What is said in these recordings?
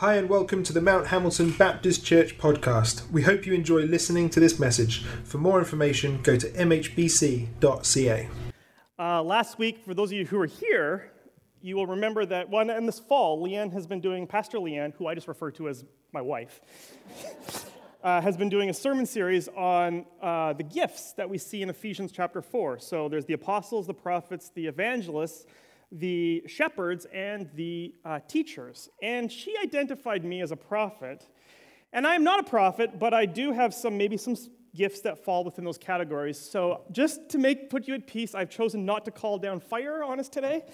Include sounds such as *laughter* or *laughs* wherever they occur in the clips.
Hi, and welcome to the Mount Hamilton Baptist Church podcast. We hope you enjoy listening to this message. For more information, go to mhbc.ca. Uh, last week, for those of you who are here, you will remember that one in this fall, Leanne has been doing, Pastor Leanne, who I just refer to as my wife, *laughs* uh, has been doing a sermon series on uh, the gifts that we see in Ephesians chapter 4. So there's the apostles, the prophets, the evangelists, the shepherds and the uh, teachers. And she identified me as a prophet. And I am not a prophet, but I do have some, maybe some gifts that fall within those categories. So just to make put you at peace, I've chosen not to call down fire on us today.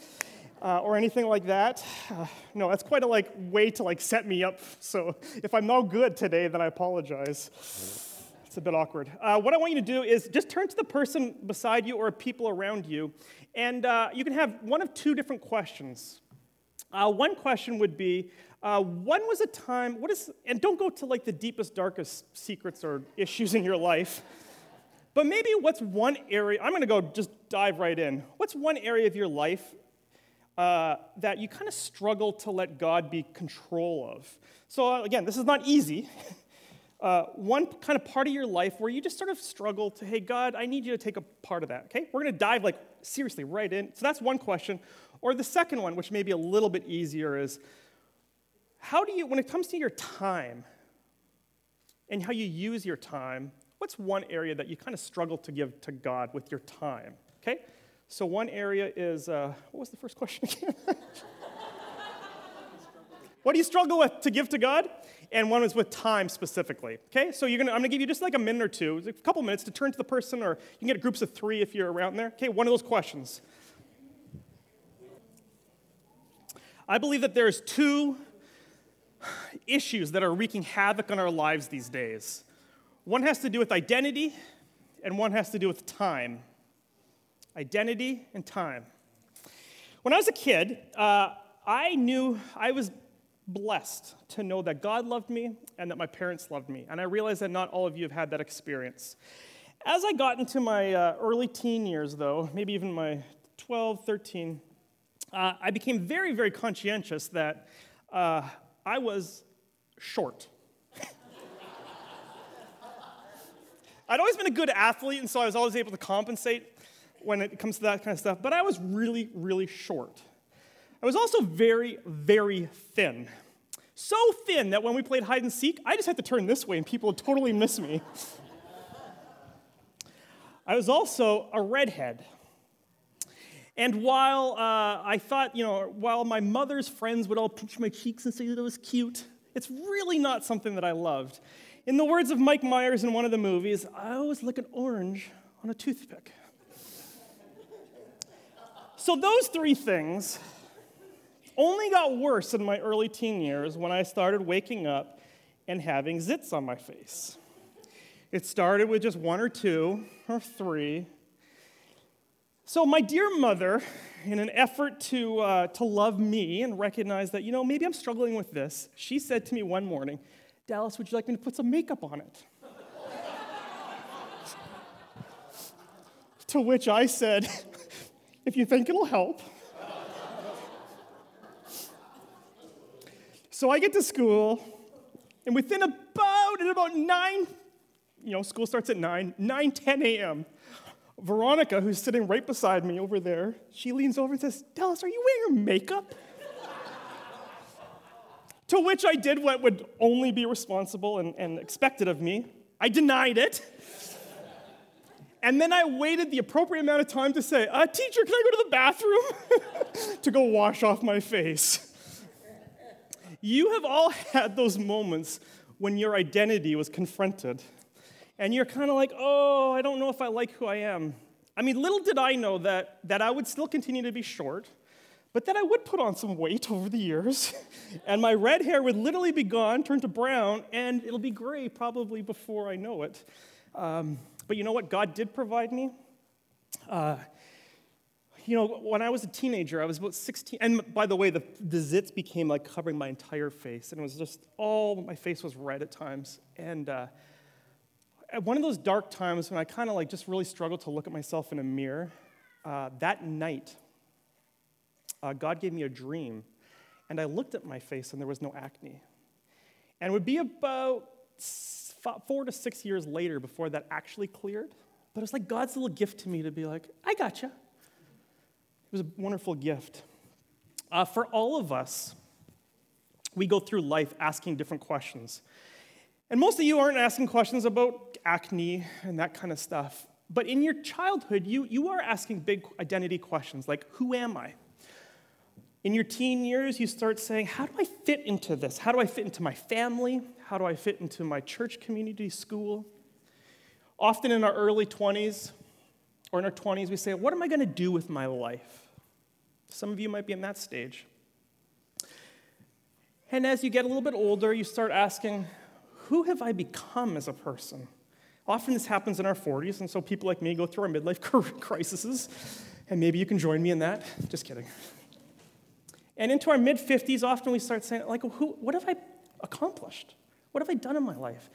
Uh, or anything like that. Uh, no, that's quite a like way to like set me up. So if I'm no good today, then I apologize. It's a bit awkward. Uh, what I want you to do is just turn to the person beside you or people around you and uh, you can have one of two different questions. Uh, one question would be, uh, when was a time, what is, and don't go to like the deepest, darkest secrets or issues in your life, but maybe what's one area, I'm gonna go just dive right in. What's one area of your life uh, that you kind of struggle to let God be control of? So, uh, again, this is not easy. *laughs* Uh, one kind of part of your life where you just sort of struggle to, hey, God, I need you to take a part of that, okay? We're to dive like seriously right in. So that's one question. Or the second one, which may be a little bit easier, is how do you, when it comes to your time and how you use your time, what's one area that you kind of struggle to give to God with your time, okay? So one area is, uh, what was the first *laughs* question again? *laughs* what do you struggle with to give to God? And one was with time specifically. Okay, so you're gonna, I'm gonna give you just like a minute or two, a couple minutes to turn to the person, or you can get groups of three if you're around there. Okay, one of those questions. I believe that there's two issues that are wreaking havoc on our lives these days. One has to do with identity, and one has to do with time. Identity and time. When I was a kid, uh, I knew I was blessed to know that God loved me and that my parents loved me. And I realize that not all of you have had that experience. As I got into my uh, early teen years, though, maybe even my 12, 13, uh, I became very, very conscientious that uh, I was short. *laughs* I'd always been a good athlete, and so I was always able to compensate when it comes to that kind of stuff, but I was really, really short. I was also very, very thin. So thin that when we played hide and seek, I just had to turn this way and people would totally miss me. I was also a redhead. And while uh, I thought, you know, while my mother's friends would all pinch my cheeks and say that was cute, it's really not something that I loved. In the words of Mike Myers in one of the movies, I always look an orange on a toothpick. so, those three things only got worse in my early teen years when I started waking up and having zits on my face. It started with just one or two or three. So, my dear mother, in an effort to, uh, to love me and recognize that, you know, maybe I'm struggling with this, she said to me one morning, Dallas, would you like me to put some makeup on it? *laughs* to which I said, *laughs* if you think it'll help. So I get to school, and within about, at about 9, you know, school starts at 9, 9, 10 a.m., Veronica, who's sitting right beside me over there, she leans over and says, Dallas, are you wearing your makeup? to which I did what would only be responsible and, and expected of me. I denied it. And then I waited the appropriate amount of time to say, uh, Teacher, can I go to the bathroom? *laughs* to go wash off my face. You have all *laughs* had those moments when your identity was confronted. And you're kind of like, oh, I don't know if I like who I am. I mean, little did I know that, that I would still continue to be short, but that I would put on some weight *laughs* over the years. *laughs* and my red hair would literally be gone, turn to brown, and it'll be gray probably before I know it. Um, but you know what? God did provide me. Uh, you know, when I was a teenager, I was about 16. And by the way, the, the zits became like covering my entire face. And it was just all, my face was red at times. And uh, at one of those dark times when I kind of like just really struggled to look at myself in a mirror, uh, that night, uh, God gave me a dream. and I looked at my face and there was no acne. And it would be about four to six years later before that actually cleared. But it was like God's little gift to me to be like, I got you. It was a wonderful gift. Uh, for all of us, we go through life asking different questions. And most of you aren't asking questions about acne and that kind of stuff. But in your childhood, you, you are asking big identity questions like, Who am I? In your teen years, you start saying, How do I fit into this? How do I fit into my family? How do I fit into my church community, school? Often in our early 20s or in our 20s, we say, What am I going to do with my life? Some of you might be in that stage. And as you get a little bit older, you start asking, Who have I become as a person? Often this happens in our 40s, and so people like me go through our midlife *laughs* crises, and maybe you can join me in that. Just kidding. And into our mid 50s, often we start saying, like, who, what have I accomplished? What have I done in my life?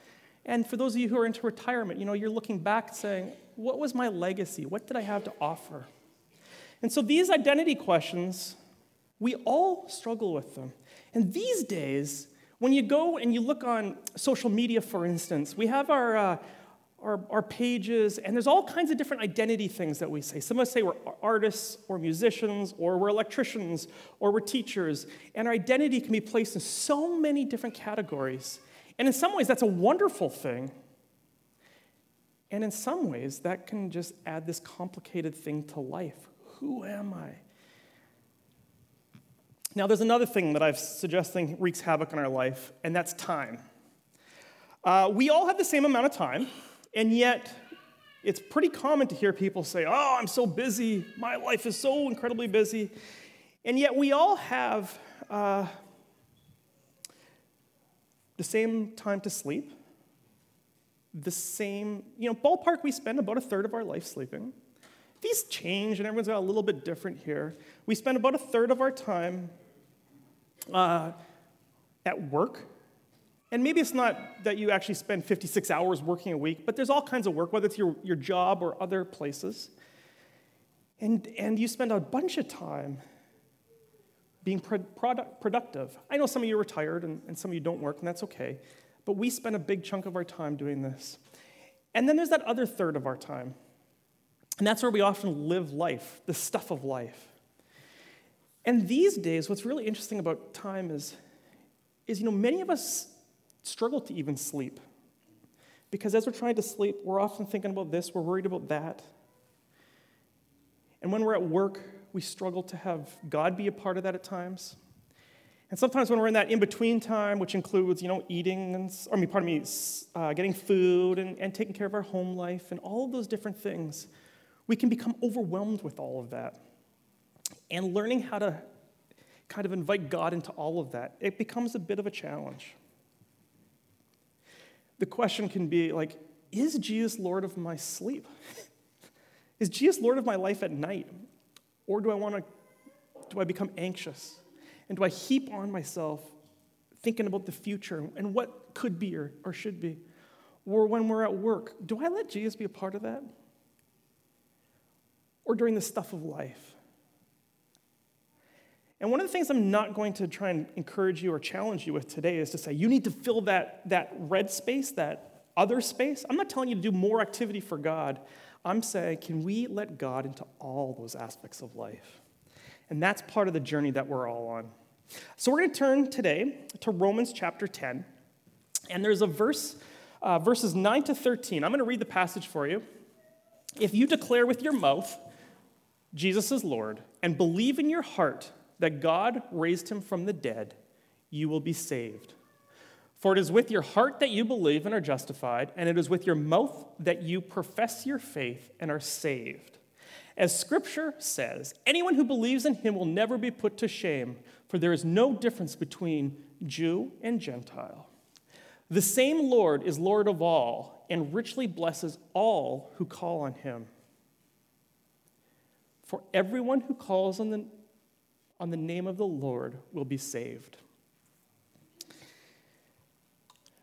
And for those of you who are into retirement, you know, you're looking back saying, what was my legacy? What did I have to offer? And so these identity questions, we all struggle with them. And these days, when you go and you look on social media, for instance, we have our, uh, our, our, pages, and there's all kinds of different identity things that we say. Some of us say we're artists or musicians, or we're electricians, or we're teachers. And our identity can be placed in so many different categories. And in some ways, that's a wonderful thing. And in some ways, that can just add this complicated thing to life. Who am I? Now, there's another thing that I'm suggesting wreaks havoc in our life, and that's time. Uh, we all have the same amount of time, and yet it's pretty common to hear people say, Oh, I'm so busy. My life is so incredibly busy. And yet we all have uh, the same time to sleep, the same, you know, ballpark, we spend about a third of our life sleeping. These change, and everyone's got a little bit different here. We spend about a third of our time uh, at work. And maybe it's not that you actually spend 56 hours working a week, but there's all kinds of work, whether it's your, your job or other places. And, and you spend a bunch of time being pro- product, productive. I know some of you are retired and, and some of you don't work, and that's okay. But we spend a big chunk of our time doing this. And then there's that other third of our time. And that's where we often live life, the stuff of life. And these days, what's really interesting about time is, is you know, many of us struggle to even sleep. Because as we're trying to sleep, we're often thinking about this, we're worried about that. And when we're at work, we struggle to have God be a part of that at times. And sometimes when we're in that in-between time, which includes, you know, eating and, I mean, pardon me, uh, getting food and, and taking care of our home life and all of those different things, we can become overwhelmed with all of that. And learning how to kind of invite God into all of that, it becomes a bit of a challenge. The question can be like, is Jesus Lord of my sleep? *laughs* is Jesus Lord of my life at night? Or do I want to, do I become anxious? And do I heap on myself thinking about the future and what could be or, or should be? Or when we're at work, do I let Jesus be a part of that? Or during the stuff of life? And one of the things I'm not going to try and encourage you or challenge you with today is to say, you need to fill that, that red space, that other space. I'm not telling you to do more activity for God. I'm saying, can we let God into all those aspects of life? And that's part of the journey that we're all on. So we're going to turn today to Romans chapter 10. And there's a verse, uh, verses 9 to 13. I'm going to read the passage for you. If you declare with your mouth, Jesus is Lord, and believe in your heart that God raised him from the dead, you will be saved. For it is with your heart that you believe and are justified, and it is with your mouth that you profess your faith and are saved. As scripture says, anyone who believes in him will never be put to shame, for there is no difference between Jew and Gentile. The same Lord is Lord of all and richly blesses all who call on him. For everyone who calls on the on the name of the Lord will be saved.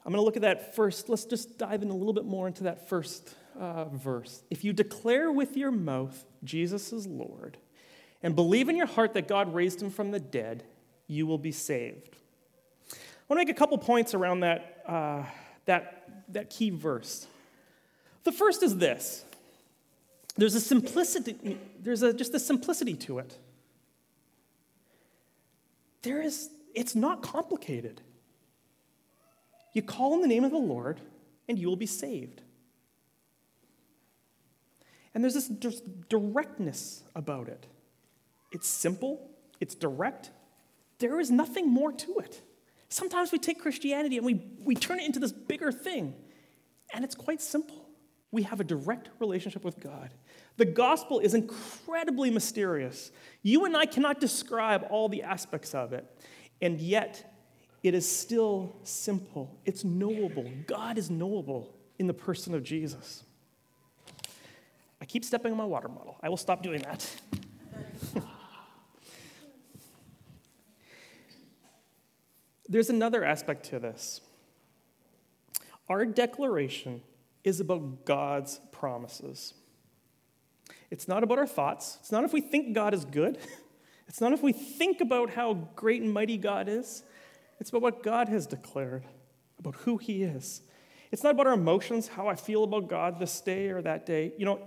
I'm going to look at that first. Let's just dive in a little bit more into that first uh, verse. If you declare with your mouth Jesus is Lord and believe in your heart that God raised him from the dead, you will be saved. I want to make a couple points around that, uh, that, that key verse. The first is this there's a simplicity, there's a, just a simplicity to it. There is, it's not complicated. You call in the name of the Lord, and you will be saved. And there's this directness about it. It's simple, it's direct. There is nothing more to it. Sometimes we take Christianity and we, we turn it into this bigger thing, and it's quite simple. We have a direct relationship with God. The gospel is incredibly mysterious. You and I cannot describe all the aspects of it, and yet it is still simple. It's knowable. God is knowable in the person of Jesus. I keep stepping on my water bottle. I will stop doing that. *laughs* There's another aspect to this. Our declaration is about God's promises. It's not about our thoughts. It's not if we think God is good. *laughs* It's not if we think about how great and mighty God is. It's about what God has declared, about who He is. It's not about our emotions, how I feel about God this day or that day. You know,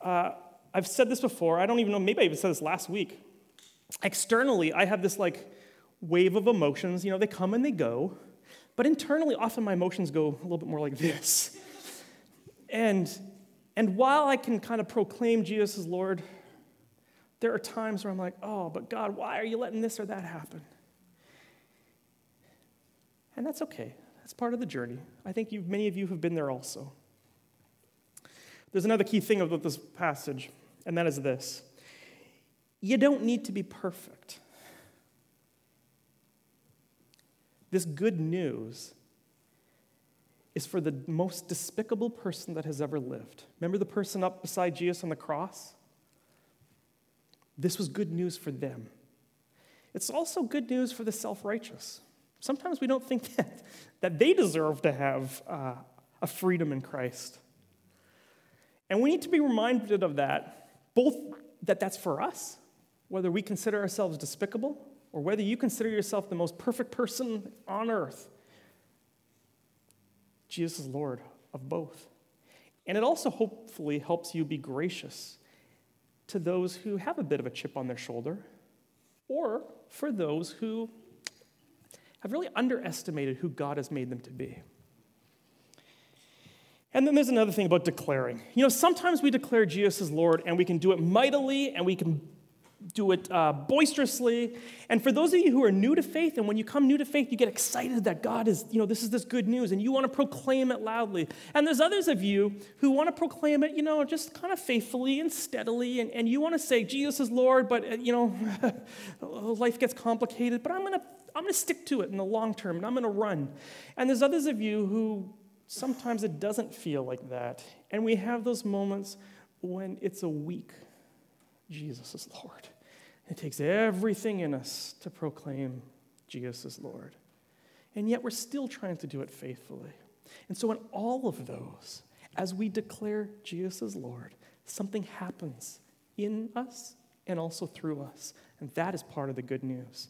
uh, I've said this before. I don't even know, maybe I even said this last week. Externally, I have this like wave of emotions. You know, they come and they go. But internally, often my emotions go a little bit more like this. And, and while I can kind of proclaim Jesus as Lord, there are times where I'm like, oh, but God, why are you letting this or that happen? And that's okay. That's part of the journey. I think you, many of you have been there also. There's another key thing about this passage, and that is this you don't need to be perfect. This good news is for the most despicable person that has ever lived. Remember the person up beside Jesus on the cross? This was good news for them. It's also good news for the self righteous. Sometimes we don't think *laughs* that, that they deserve to have uh, a freedom in Christ. And we need to be reminded of that, both that that's for us, whether we consider ourselves despicable or whether you consider yourself the most perfect person on earth. Jesus is Lord of both. And it also hopefully helps you be gracious to those who have a bit of a chip on their shoulder, or for those who have really underestimated who God has made them to be. And then there's another thing about declaring. You know, sometimes we declare Jesus as Lord and we can do it mightily and we can do it uh, boisterously. And for those of you who are new to faith, and when you come new to faith, you get excited that God is, you know, this is this good news, and you want to proclaim it loudly. And there's others of you who want to proclaim it, you know, just kind of faithfully and steadily, and, and you want to say, Jesus is Lord, but, uh, you know, *laughs* life gets complicated, but I'm going to. I'm going to stick to it in the long term, and I'm going to run. And there's others of you who sometimes it doesn't feel like that. And we have those moments when it's a weak Jesus is Lord. It takes everything in us to proclaim Jesus is Lord. And yet we're still trying to do it faithfully. And so, in all of those, as we declare Jesus is Lord, something happens in us and also through us. And that is part of the good news.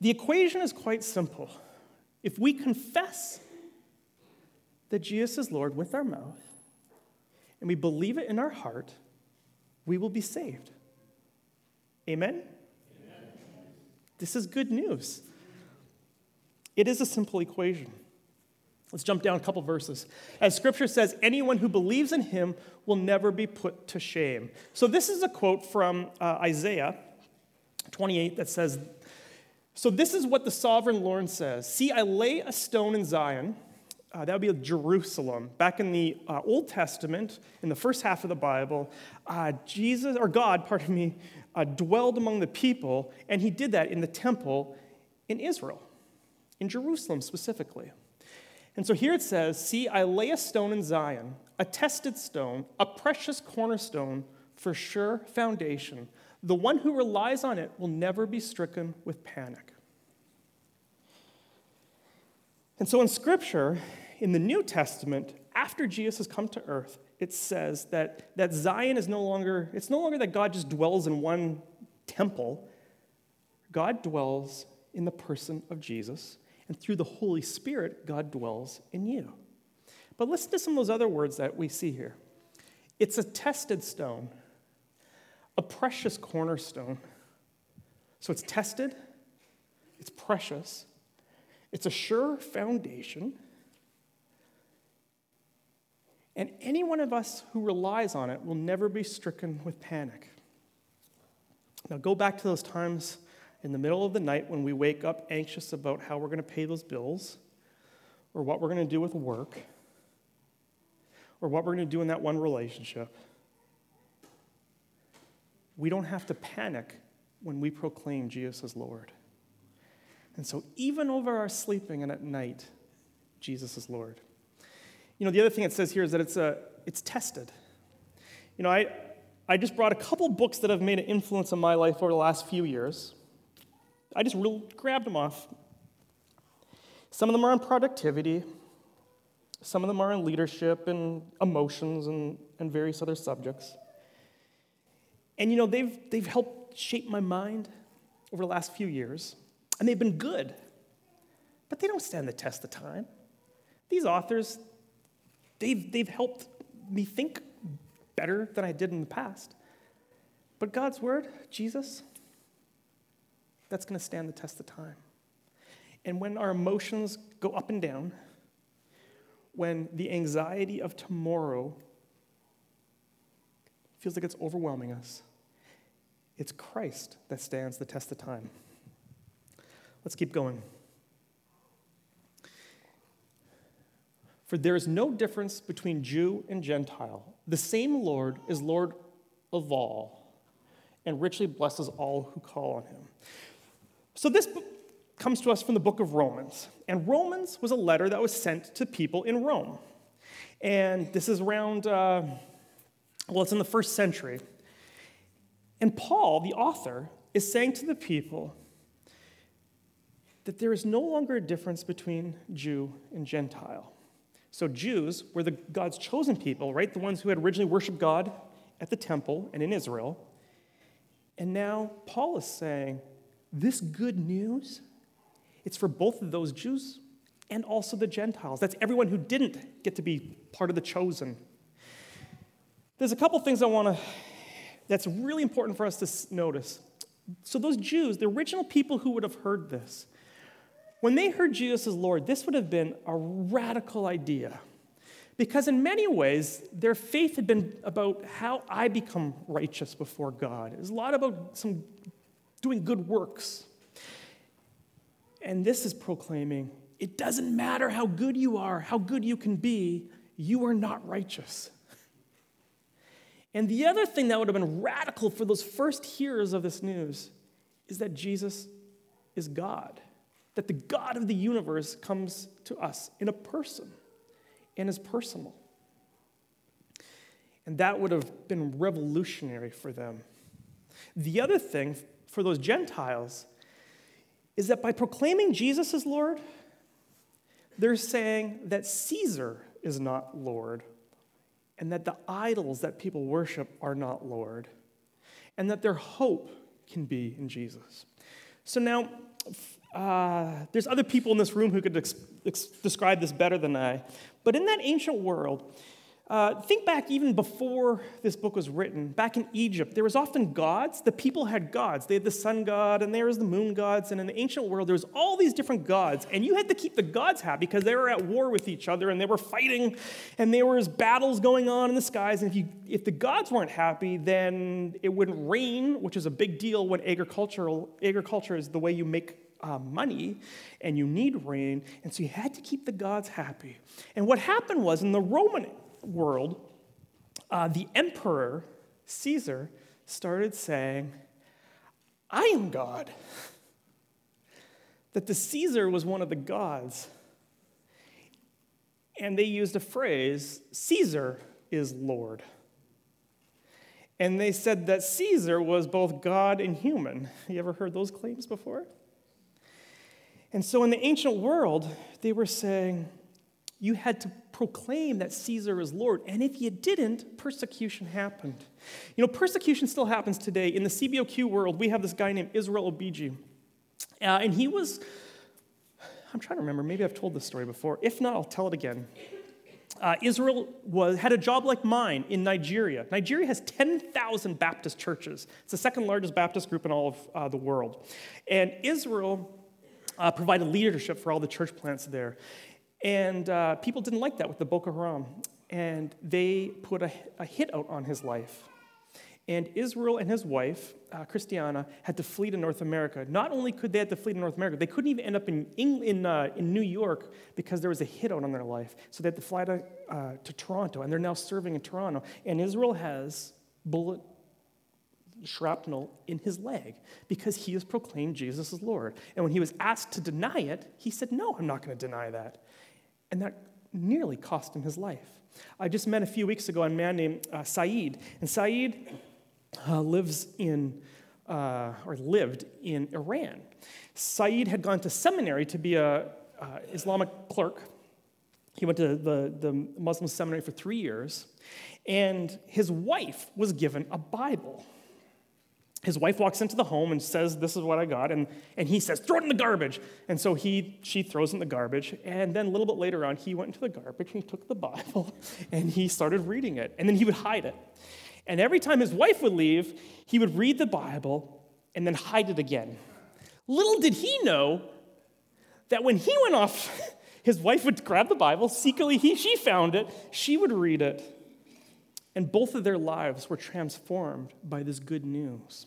The equation is quite simple. If we confess that Jesus is Lord with our mouth and we believe it in our heart, we will be saved. Amen? Amen? This is good news. It is a simple equation. Let's jump down a couple verses. As scripture says, anyone who believes in him will never be put to shame. So, this is a quote from uh, Isaiah 28 that says, So, this is what the sovereign Lord says See, I lay a stone in Zion uh, that would be Jerusalem. Back in the uh, Old Testament, in the first half of the Bible, uh, Jesus, or God, *laughs* pardon me, uh, dwelled among the people, and he did that in the temple in Israel, in Jerusalem specifically. And so here it says, See, I lay a stone in Zion, a tested stone, a precious cornerstone for sure foundation. The one who relies on it will never be stricken with panic. And so in Scripture, in the New Testament, after Jesus has come to earth, it says that, that Zion is no longer, it's no longer that God just dwells in one temple, God dwells in the person of Jesus, and through the Holy Spirit, God dwells in you. But listen to some of those other words that we see here it's a tested stone, a precious cornerstone. So it's tested, it's precious, it's a sure foundation. And any one of us who relies on it will never be stricken with panic. Now, go back to those times in the middle of the night when we wake up anxious about how we're going to pay those bills, or what we're going to do with work, or what we're going to do in that one relationship. We don't have to panic when we proclaim Jesus as Lord. And so, even over our sleeping and at night, Jesus is Lord. You know, the other thing it says here is that it's, a, it's tested. You know, I, I just brought a couple books that have made an influence on my life over the last few years. I just real, grabbed them off. Some of them are on productivity, some of them are on leadership and emotions and, and various other subjects. And you know, they've, they've helped shape my mind over the last few years, and they've been good, but they don't stand the test of time. These authors, They've, they've helped me think better than I did in the past. But God's word, Jesus, that's going to stand the test of time. And when our emotions go up and down, when the anxiety of tomorrow feels like it's overwhelming us, it's Christ that stands the test of time. Let's keep going. For there is no difference between Jew and Gentile. The same Lord is Lord of all and richly blesses all who call on him. So this comes to us from the book of Romans. And Romans was a letter that was sent to people in Rome. And this is around, uh, well, it's in the first century. And Paul, the author, is saying to the people that there is no longer a difference between Jew and Gentile. So, Jews were the, God's chosen people, right? The ones who had originally worshiped God at the temple and in Israel. And now Paul is saying, this good news, it's for both of those Jews and also the Gentiles. That's everyone who didn't get to be part of the chosen. There's a couple things I want to, that's really important for us to notice. So, those Jews, the original people who would have heard this, when they heard Jesus as Lord, this would have been a radical idea. Because in many ways, their faith had been about how I become righteous before God. It was a lot about some doing good works. And this is proclaiming it doesn't matter how good you are, how good you can be, you are not righteous. And the other thing that would have been radical for those first hearers of this news is that Jesus is God that the God of the universe comes to us in a person and is personal. And that would have been revolutionary for them. The other thing for those Gentiles is that by proclaiming Jesus as Lord, they're saying that Caesar is not Lord, and that the idols that people worship are not Lord, and that their hope can be in Jesus. So now, uh, there's other people in this room who could ex- ex- describe this better than I. But in that ancient world, uh, think back even before this book was written. Back in Egypt, there was often gods. The people had gods. They had the sun god, and there was the moon gods. And in the ancient world, there was all these different gods. And you had to keep the gods happy because they were at war with each other, and they were fighting, and there was battles going on in the skies. And if, you, if the gods weren't happy, then it wouldn't rain, which is a big deal when agricultural agriculture is the way you make uh, money and you need rain, and so you had to keep the gods happy. And what happened was in the Roman world, uh, the emperor, Caesar, started saying, I am God. That the Caesar was one of the gods. And they used a phrase Caesar is Lord. And they said that Caesar was both God and human. You ever heard those claims before? And so in the ancient world, they were saying you had to proclaim that Caesar is Lord. And if you didn't, persecution happened. You know, persecution still happens today. In the CBOQ world, we have this guy named Israel Obiji. Uh, and he was, I'm trying to remember, maybe I've told this story before. If not, I'll tell it again. Uh, Israel was, had a job like mine in Nigeria. Nigeria has 10,000 Baptist churches. It's the second largest Baptist group in all of uh, the world. And Israel uh, provided leadership for all the church plants there. And uh, people didn't like that with the Boko Haram. And they put a, a hit out on his life. And Israel and his wife, uh, Christiana, had to flee to North America. Not only could they have to flee to North America, they couldn't even end up in, in, uh, in New York because there was a hit out on their life. So they had to fly to, uh, to Toronto, and they're now serving in Toronto. And Israel has bullet shrapnel in his leg because he has proclaimed Jesus as Lord. And when he was asked to deny it, he said, No, I'm not going to deny that. And that nearly cost him his life. I just met a few weeks ago a man named uh, Saeed. And Saeed uh, lives in, uh, or lived in Iran. Saeed had gone to seminary to be a uh, Islamic clerk. He went to the, the Muslim seminary for three years, and his wife was given a Bible. His wife walks into the home and says, This is what I got. And, and he says, Throw it in the garbage. And so he, she throws it in the garbage. And then a little bit later on, he went into the garbage and he took the Bible *laughs* and he started reading it. And then he would hide it. And every time his wife would leave, he would read the Bible and then hide it again. Little did he know that when he went off, *laughs* his wife would grab the Bible, secretly he, she found it, she would read it. And both of their lives were transformed by this good news.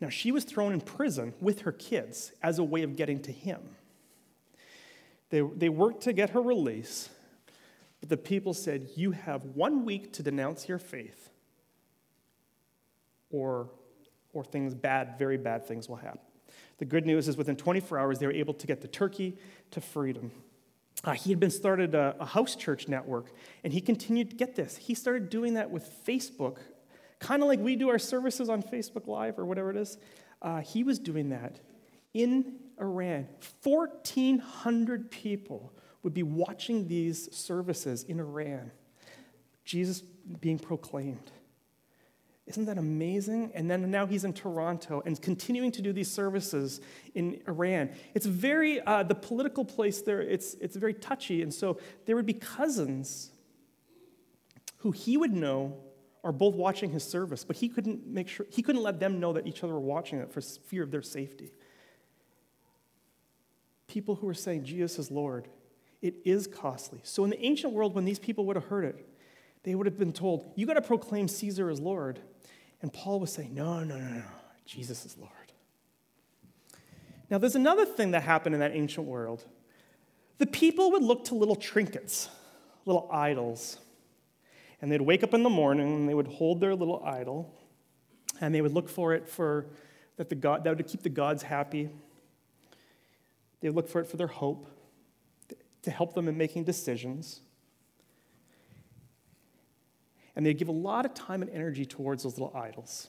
Now, she was thrown in prison with her kids as a way of getting to him. They, they worked to get her release, but the people said, You have one week to denounce your faith, or, or things bad, very bad things will happen. The good news is within 24 hours, they were able to get the Turkey to freedom. Uh, he had been started a, a, house church network, and he continued to get this. He started doing that with Facebook, kind of like we do our services on Facebook Live or whatever it is. Uh, he was doing that in Iran. 1,400 people would be watching these services in Iran, Jesus being proclaimed. Isn't that amazing? And then now he's in Toronto and continuing to do these services in Iran. It's very, uh, the political place there, it's, it's very touchy. And so there would be cousins who he would know are both watching his service, but he couldn't make sure, he couldn't let them know that each other were watching it for fear of their safety. People who were saying, Jesus is Lord, it is costly. So in the ancient world, when these people would have heard it, they would have been told, You got to proclaim Caesar as Lord. And Paul was saying, No, no, no, no. Jesus is Lord. Now, there's another thing that happened in that ancient world. The people would look to little trinkets, little idols. And they'd wake up in the morning and they would hold their little idol and they would look for it for that the God that would keep the gods happy. They would look for it for their hope, to help them in making decisions and they give a lot of time and energy towards those little idols.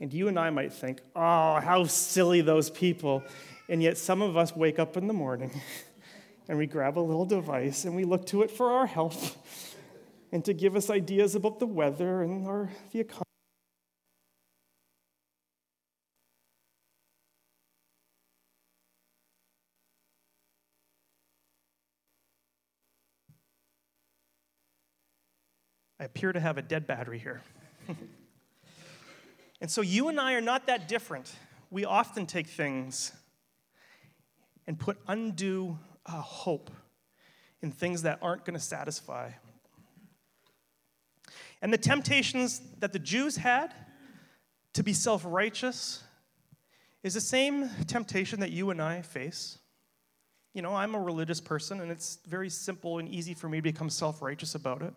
And you and I might think, oh, how silly those people. And yet some of us wake up in the morning *laughs* and we grab a little device and we look to it for our help and to give us ideas about the weather and our, the economy. I appear to have a dead battery here. *laughs* and so you and I are not that different. We often take things and put undue uh, hope in things that aren't going to satisfy. And the temptations that the Jews had to be self righteous is the same temptation that you and I face. You know, I'm a religious person, and it's very simple and easy for me to become self righteous about it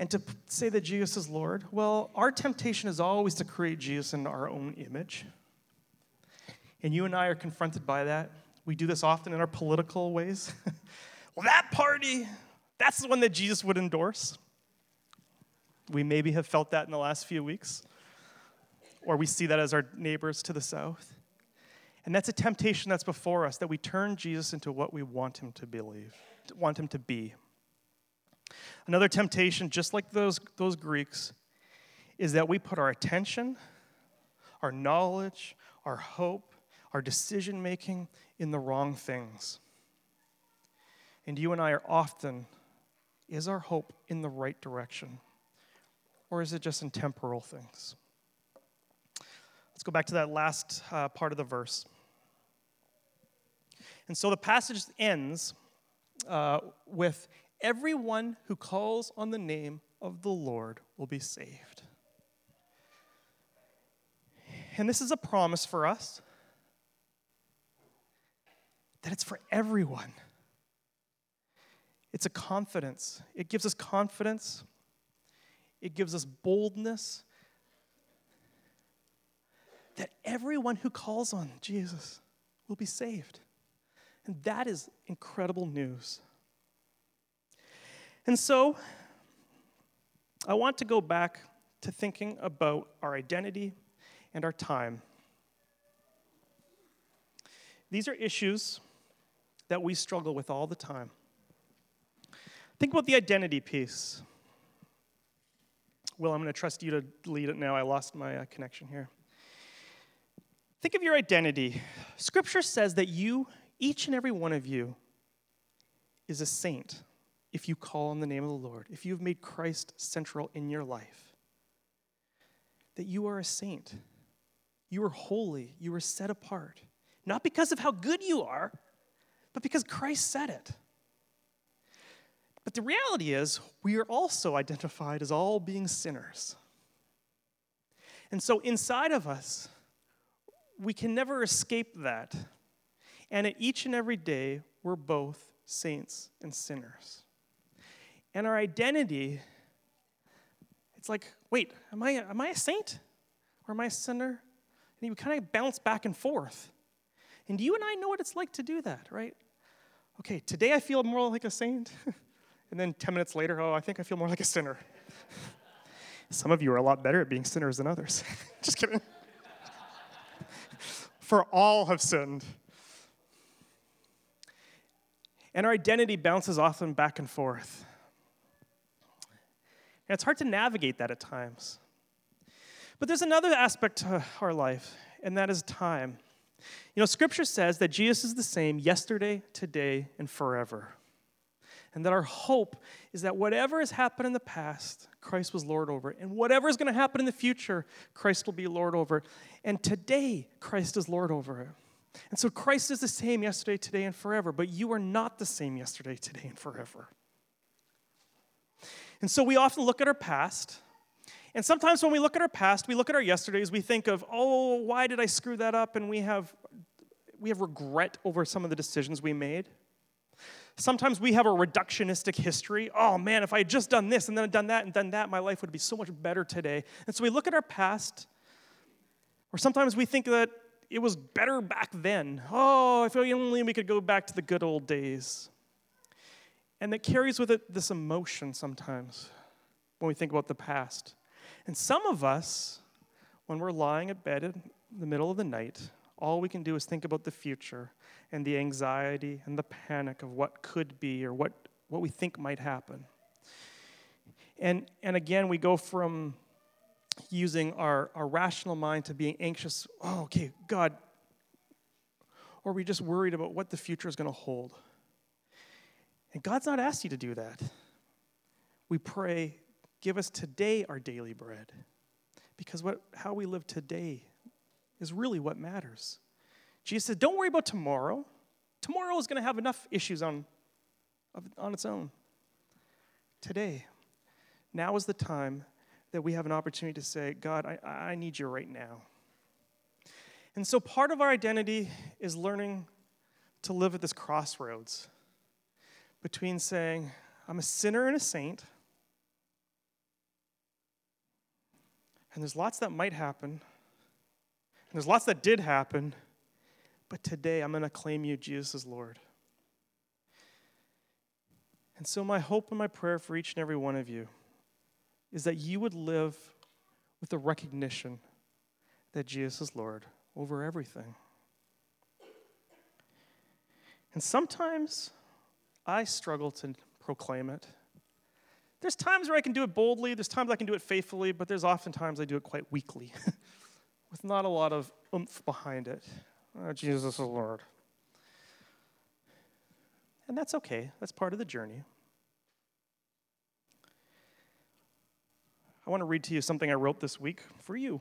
and to say that Jesus is Lord, well, our temptation is always to create Jesus in our own image. And you and I are confronted by that. We do this often in our political ways. *laughs* well, that party, that's the one that Jesus would endorse. We maybe have felt that in the last few weeks, or we see that as our neighbors to the south. And that's a temptation that's before us that we turn Jesus into what we want him to believe, want him to be. Another temptation, just like those, those Greeks, is that we put our attention, our knowledge, our hope, our decision making in the wrong things. And you and I are often, is our hope in the right direction? Or is it just in temporal things? Let's go back to that last uh, part of the verse. And so the passage ends uh, with everyone who calls on the name of the Lord will be saved. And this is a promise for us that it's for everyone. It's a confidence. It gives us confidence, it gives us boldness that everyone who calls on Jesus will be saved. And that is incredible news. And so, I want to go back to thinking about our identity and our time. These are issues that we struggle with all the time. Think about the identity piece. Will, I'm going to trust you to lead it now. I lost my uh, connection here. Think of your identity. Scripture says that you, each and every one of you, is a saint if you call on the name of the Lord, if you've made Christ central in your life. That you are a saint. You are holy. You are set apart. Not because of how good you are, but because Christ said it. But the reality is, we are also identified as all being sinners. And so inside of us, we can never escape that. And at each and every day, we're both saints and sinners. And our identity, it's like, wait, am I, am I a saint or am I a sinner? And you kind of bounce back and forth. And you and I know what it's like to do that, right? Okay, today I feel more like a saint. *laughs* and then 10 minutes later, oh, I think I feel more like a sinner. *laughs* Some of you are a lot better at being sinners than others. *laughs* Just kidding. *laughs* For all have sinned. And our identity bounces often back and forth. And it's hard to navigate that at times. But there's another aspect to our life, and that is time. You know, Scripture says that Jesus is the same yesterday, today, and forever. And that our hope is that whatever has happened in the past, Christ was Lord over. And whatever is going to happen in the future, Christ will be Lord over. And today, Christ is Lord over it. And so Christ is the same yesterday, today, and forever. But you are not the same yesterday, today, and forever. And so we often look at our past. And sometimes when we look at our past, we look at our yesterdays, we think of, oh, why did I screw that up? And we have, we have regret over some of the decisions we made. Sometimes we have a reductionistic history. Oh man, if I had just done this and then done that and done that, my life would be so much better today. And so we look at our past, or sometimes we think that it was better back then. Oh, if only we could go back to the good old days. And that carries with it this emotion sometimes when we think about the past. And some of us, when we're lying at bed in the middle of the night, all we can do is think about the future and the anxiety and the panic of what could be or what, what we think might happen. And, and again, we go from using our, our rational mind to being anxious, oh, okay, God, or we just worried about what the future is going to hold. And God's not asked you to do that. We pray, give us today our daily bread. Because what, how we live today is really what matters. Jesus said, Don't worry about tomorrow. Tomorrow is going to have enough issues on, on its own. Today, now is the time that we have an opportunity to say, God, I, I need you right now. And so part of our identity is learning to live at this crossroads between saying, I'm a sinner and a saint, and there's lots that might happen, there's lots that did happen, but today I'm going to claim you, Jesus, as Lord. And so, my hope and my prayer for each and every one of you is that you would live with the recognition that Jesus is Lord over everything. And sometimes I struggle to proclaim it. There's times where I can do it boldly, there's times I can do it faithfully, but there's often times I do it quite weakly, *laughs* with not a lot of oomph behind it. Oh, Jesus is Lord. And that's okay, that's part of the journey. I want to read to you something I wrote this week for you.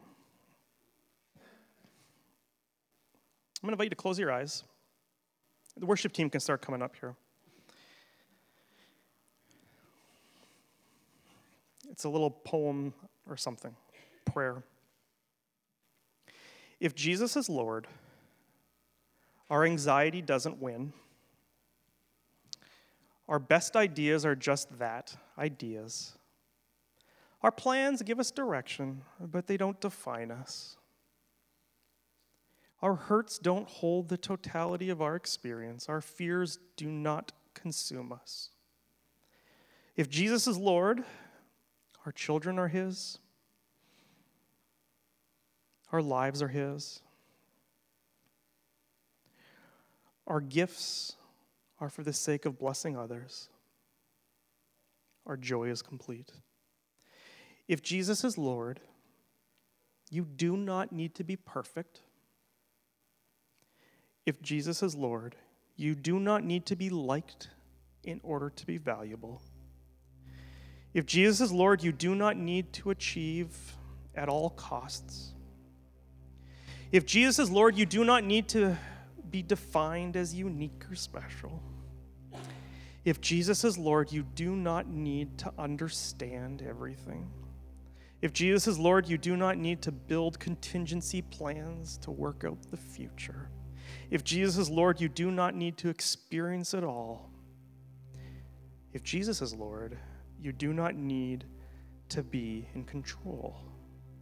I'm going to invite you to close your eyes. The worship team can start coming up here. It's a little poem or something, prayer. If Jesus is Lord, our anxiety doesn't win. Our best ideas are just that ideas. Our plans give us direction, but they don't define us. Our hurts don't hold the totality of our experience. Our fears do not consume us. If Jesus is Lord, our children are His, our lives are His, our gifts are for the sake of blessing others. Our joy is complete. If Jesus is Lord, you do not need to be perfect. If Jesus is Lord, you do not need to be liked in order to be valuable. If Jesus is Lord, you do not need to achieve at all costs. If Jesus is Lord, you do not need to be defined as unique or special. If Jesus is Lord, you do not need to understand everything. If Jesus is Lord, you do not need to build contingency plans to work out the future. If Jesus is Lord, you do not need to experience it all. If Jesus is Lord, you do not need to be in control.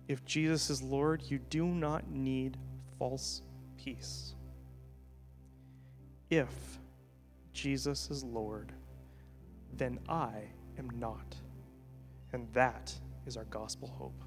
If Jesus is Lord, you do not need false peace. If Jesus is Lord, then I am not. And that is our gospel hope.